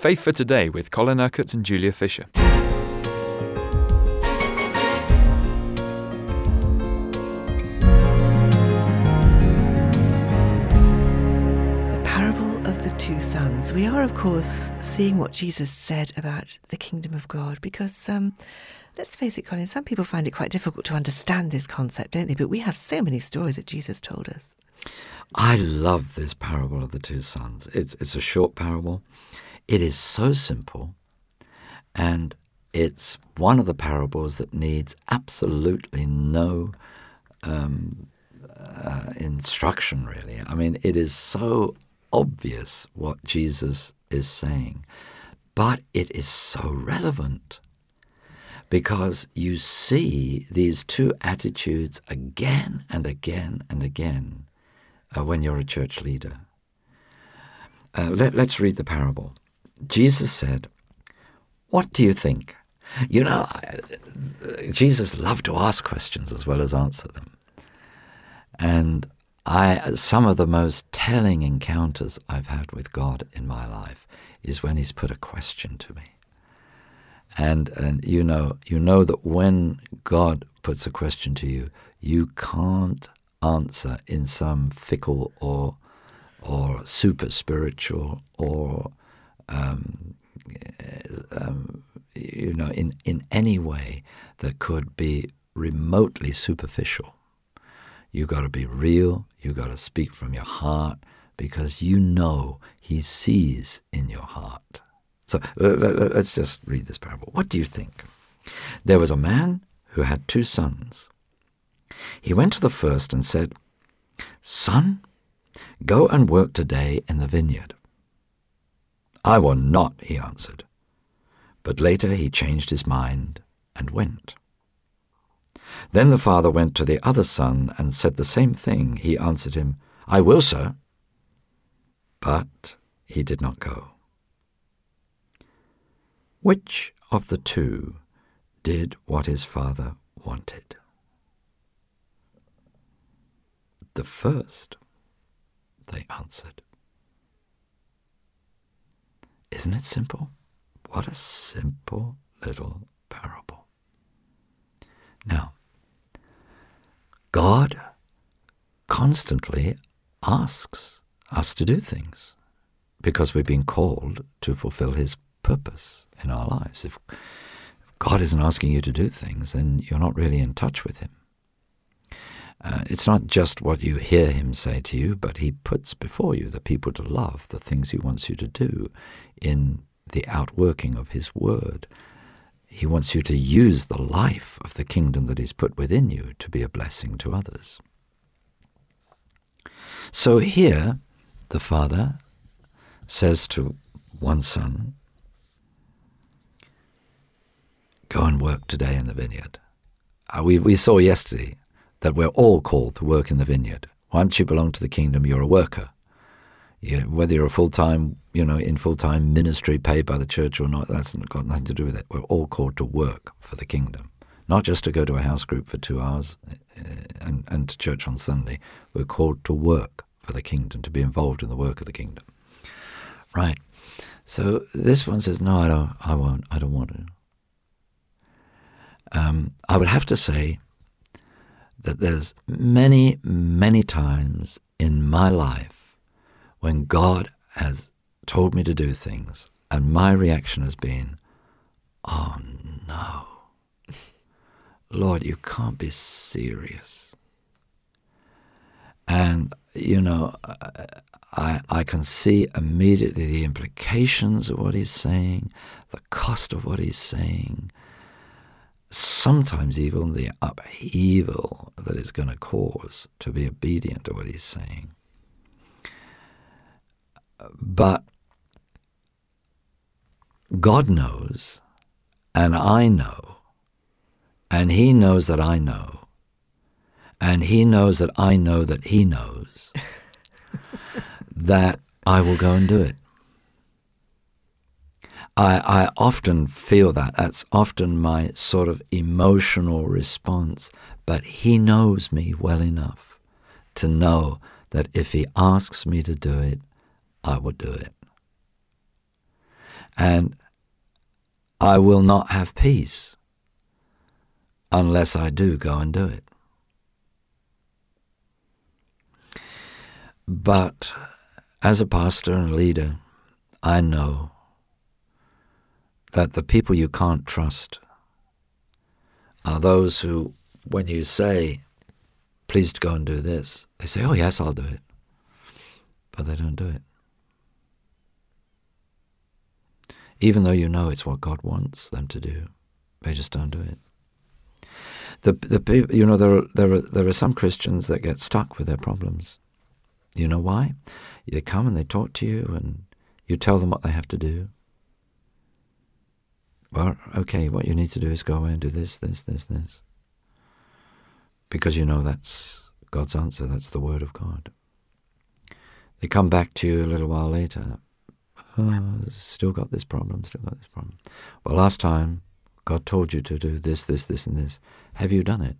Faith for Today with Colin Urquhart and Julia Fisher. The parable of the two sons. We are, of course, seeing what Jesus said about the kingdom of God because, um, let's face it, Colin, some people find it quite difficult to understand this concept, don't they? But we have so many stories that Jesus told us. I love this parable of the two sons. It's, it's a short parable. It is so simple, and it's one of the parables that needs absolutely no um, uh, instruction, really. I mean, it is so obvious what Jesus is saying, but it is so relevant because you see these two attitudes again and again and again uh, when you're a church leader. Uh, let, let's read the parable. Jesus said, What do you think? You know, Jesus loved to ask questions as well as answer them. And I, some of the most telling encounters I've had with God in my life is when He's put a question to me. And, and you know, you know that when God puts a question to you, you can't answer in some fickle or or super spiritual or um, um, you know in in any way that could be remotely superficial. You got to be real. You got to speak from your heart because you know He sees in your heart. So let's just read this parable. What do you think? There was a man who had two sons. He went to the first and said, Son, go and work today in the vineyard. I will not, he answered. But later he changed his mind and went. Then the father went to the other son and said the same thing. He answered him, I will, sir. But he did not go. Which of the two did what his father wanted? The first, they answered. Isn't it simple? What a simple little parable. Now, God constantly asks us to do things because we've been called to fulfill His purpose in our lives. If God isn't asking you to do things, then you're not really in touch with Him. Uh, it's not just what you hear him say to you, but he puts before you the people to love, the things he wants you to do in the outworking of his word. He wants you to use the life of the kingdom that he's put within you to be a blessing to others. So here, the father says to one son, Go and work today in the vineyard. Uh, we, we saw yesterday that we're all called to work in the vineyard. Once you belong to the kingdom, you're a worker. Whether you're a full time, you know, in full time ministry paid by the church or not, that's got nothing to do with it. We're all called to work for the kingdom, not just to go to a house group for two hours uh, and, and to church on Sunday. We're called to work for the kingdom, to be involved in the work of the kingdom. Right. So this one says, no, I don't, I won't, I don't want to. Um, I would have to say that there's many, many times in my life when God has told me to do things, and my reaction has been, oh no. Lord, you can't be serious. And, you know, I, I can see immediately the implications of what he's saying, the cost of what he's saying, sometimes even the upheaval that it's going to cause to be obedient to what he's saying. But God knows, and I know, and He knows that I know, and He knows that I know that He knows that I will go and do it. I, I often feel that. That's often my sort of emotional response. But he knows me well enough to know that if he asks me to do it, I will do it. And I will not have peace unless I do go and do it. But as a pastor and a leader, I know that the people you can't trust are those who, when you say, please go and do this, they say, oh, yes, I'll do it. But they don't do it. Even though you know it's what God wants them to do, they just don't do it. The, the, you know, there are, there, are, there are some Christians that get stuck with their problems. You know why? They come and they talk to you and you tell them what they have to do. Well, okay, what you need to do is go away and do this, this, this, this. Because you know that's God's answer, that's the Word of God. They come back to you a little while later. Oh, still got this problem, still got this problem. Well, last time God told you to do this, this, this, and this. Have you done it?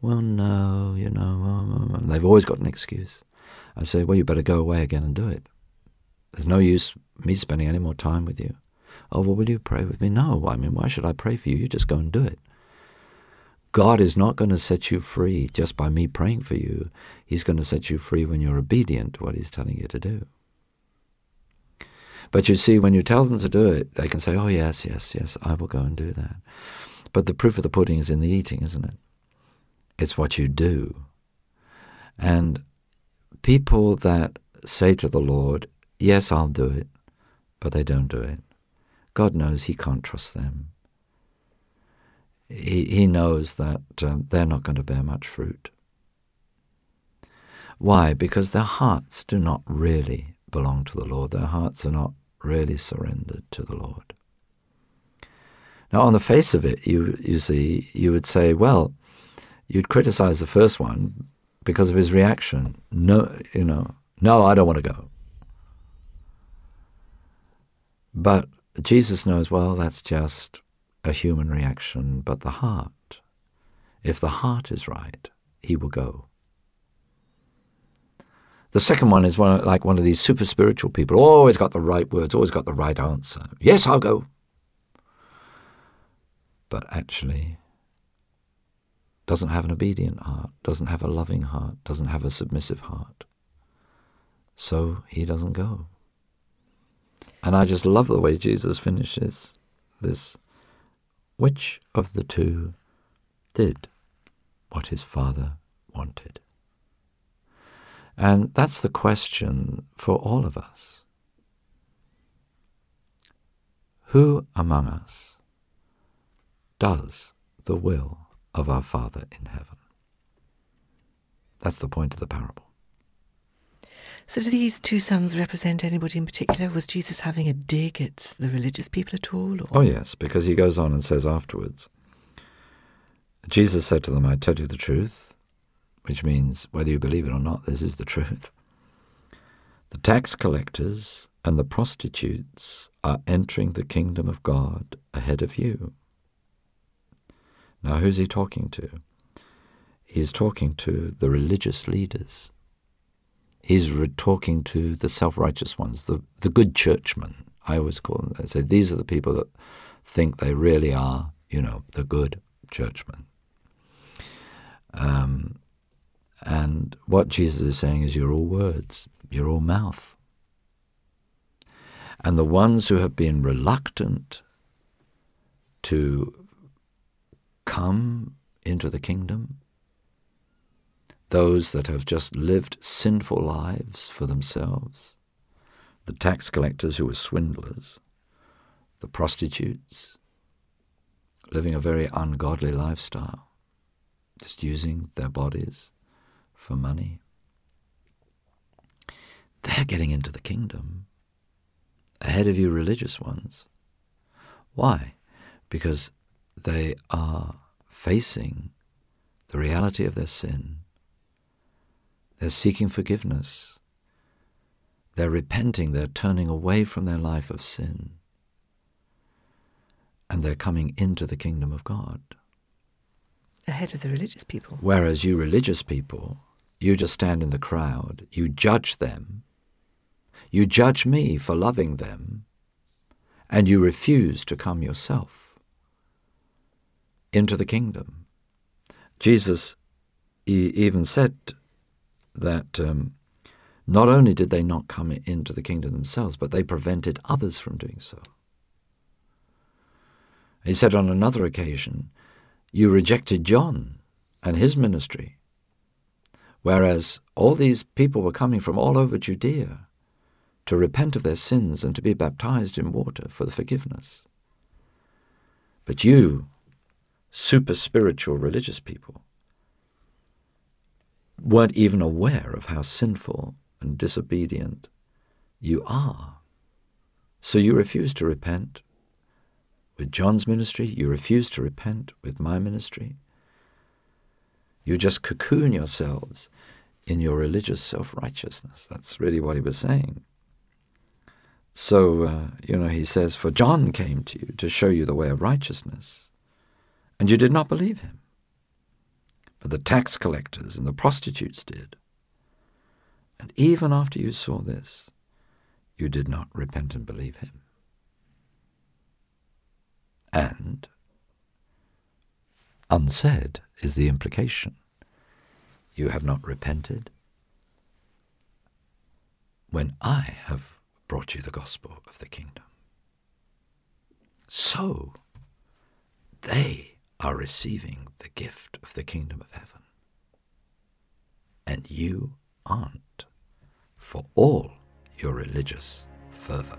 Well, no, you know. Um, um, um. they've always got an excuse. I say, well, you better go away again and do it. There's no use me spending any more time with you. Oh, well, will you pray with me? No, I mean, why should I pray for you? You just go and do it. God is not going to set you free just by me praying for you. He's going to set you free when you're obedient to what He's telling you to do. But you see, when you tell them to do it, they can say, oh, yes, yes, yes, I will go and do that. But the proof of the pudding is in the eating, isn't it? It's what you do. And people that say to the Lord, Yes, I'll do it, but they don't do it. God knows He can't trust them. He, he knows that um, they're not going to bear much fruit. Why? Because their hearts do not really belong to the Lord. Their hearts are not really surrendered to the Lord. Now, on the face of it, you, you see, you would say, well, you'd criticize the first one because of his reaction. No, you know, no, I don't want to go. But Jesus knows, well, that's just a human reaction, but the heart, if the heart is right, he will go. The second one is one like one of these super spiritual people, always got the right words, always got the right answer. Yes, I'll go. But actually, doesn't have an obedient heart, doesn't have a loving heart, doesn't have a submissive heart. So he doesn't go. And I just love the way Jesus finishes this. Which of the two did what his father wanted? And that's the question for all of us. Who among us does the will of our Father in heaven? That's the point of the parable. So, do these two sons represent anybody in particular? Was Jesus having a dig at the religious people at all? Or? Oh, yes, because he goes on and says afterwards Jesus said to them, I tell you the truth, which means whether you believe it or not, this is the truth. The tax collectors and the prostitutes are entering the kingdom of God ahead of you. Now, who's he talking to? He's talking to the religious leaders. He's re- talking to the self righteous ones, the, the good churchmen. I always call them. I say these are the people that think they really are, you know, the good churchmen. Um, and what Jesus is saying is, you're all words, you're all mouth. And the ones who have been reluctant to come into the kingdom, those that have just lived sinful lives for themselves, the tax collectors who were swindlers, the prostitutes, living a very ungodly lifestyle, just using their bodies for money. They're getting into the kingdom ahead of you religious ones. Why? Because they are facing the reality of their sin. They're seeking forgiveness. They're repenting. They're turning away from their life of sin. And they're coming into the kingdom of God. Ahead of the religious people. Whereas you religious people, you just stand in the crowd, you judge them, you judge me for loving them, and you refuse to come yourself into the kingdom. Jesus even said that um, not only did they not come into the kingdom themselves, but they prevented others from doing so. He said on another occasion, You rejected John and his ministry, whereas all these people were coming from all over Judea to repent of their sins and to be baptized in water for the forgiveness. But you, super spiritual religious people, weren't even aware of how sinful and disobedient you are. So you refuse to repent. With John's ministry, you refuse to repent with my ministry. You just cocoon yourselves in your religious self righteousness. That's really what he was saying. So, uh, you know, he says, For John came to you to show you the way of righteousness, and you did not believe him. But the tax collectors and the prostitutes did. And even after you saw this, you did not repent and believe him. And, unsaid is the implication, you have not repented when I have brought you the gospel of the kingdom. So, they are receiving the gift of the kingdom of heaven. And you aren't for all your religious fervour.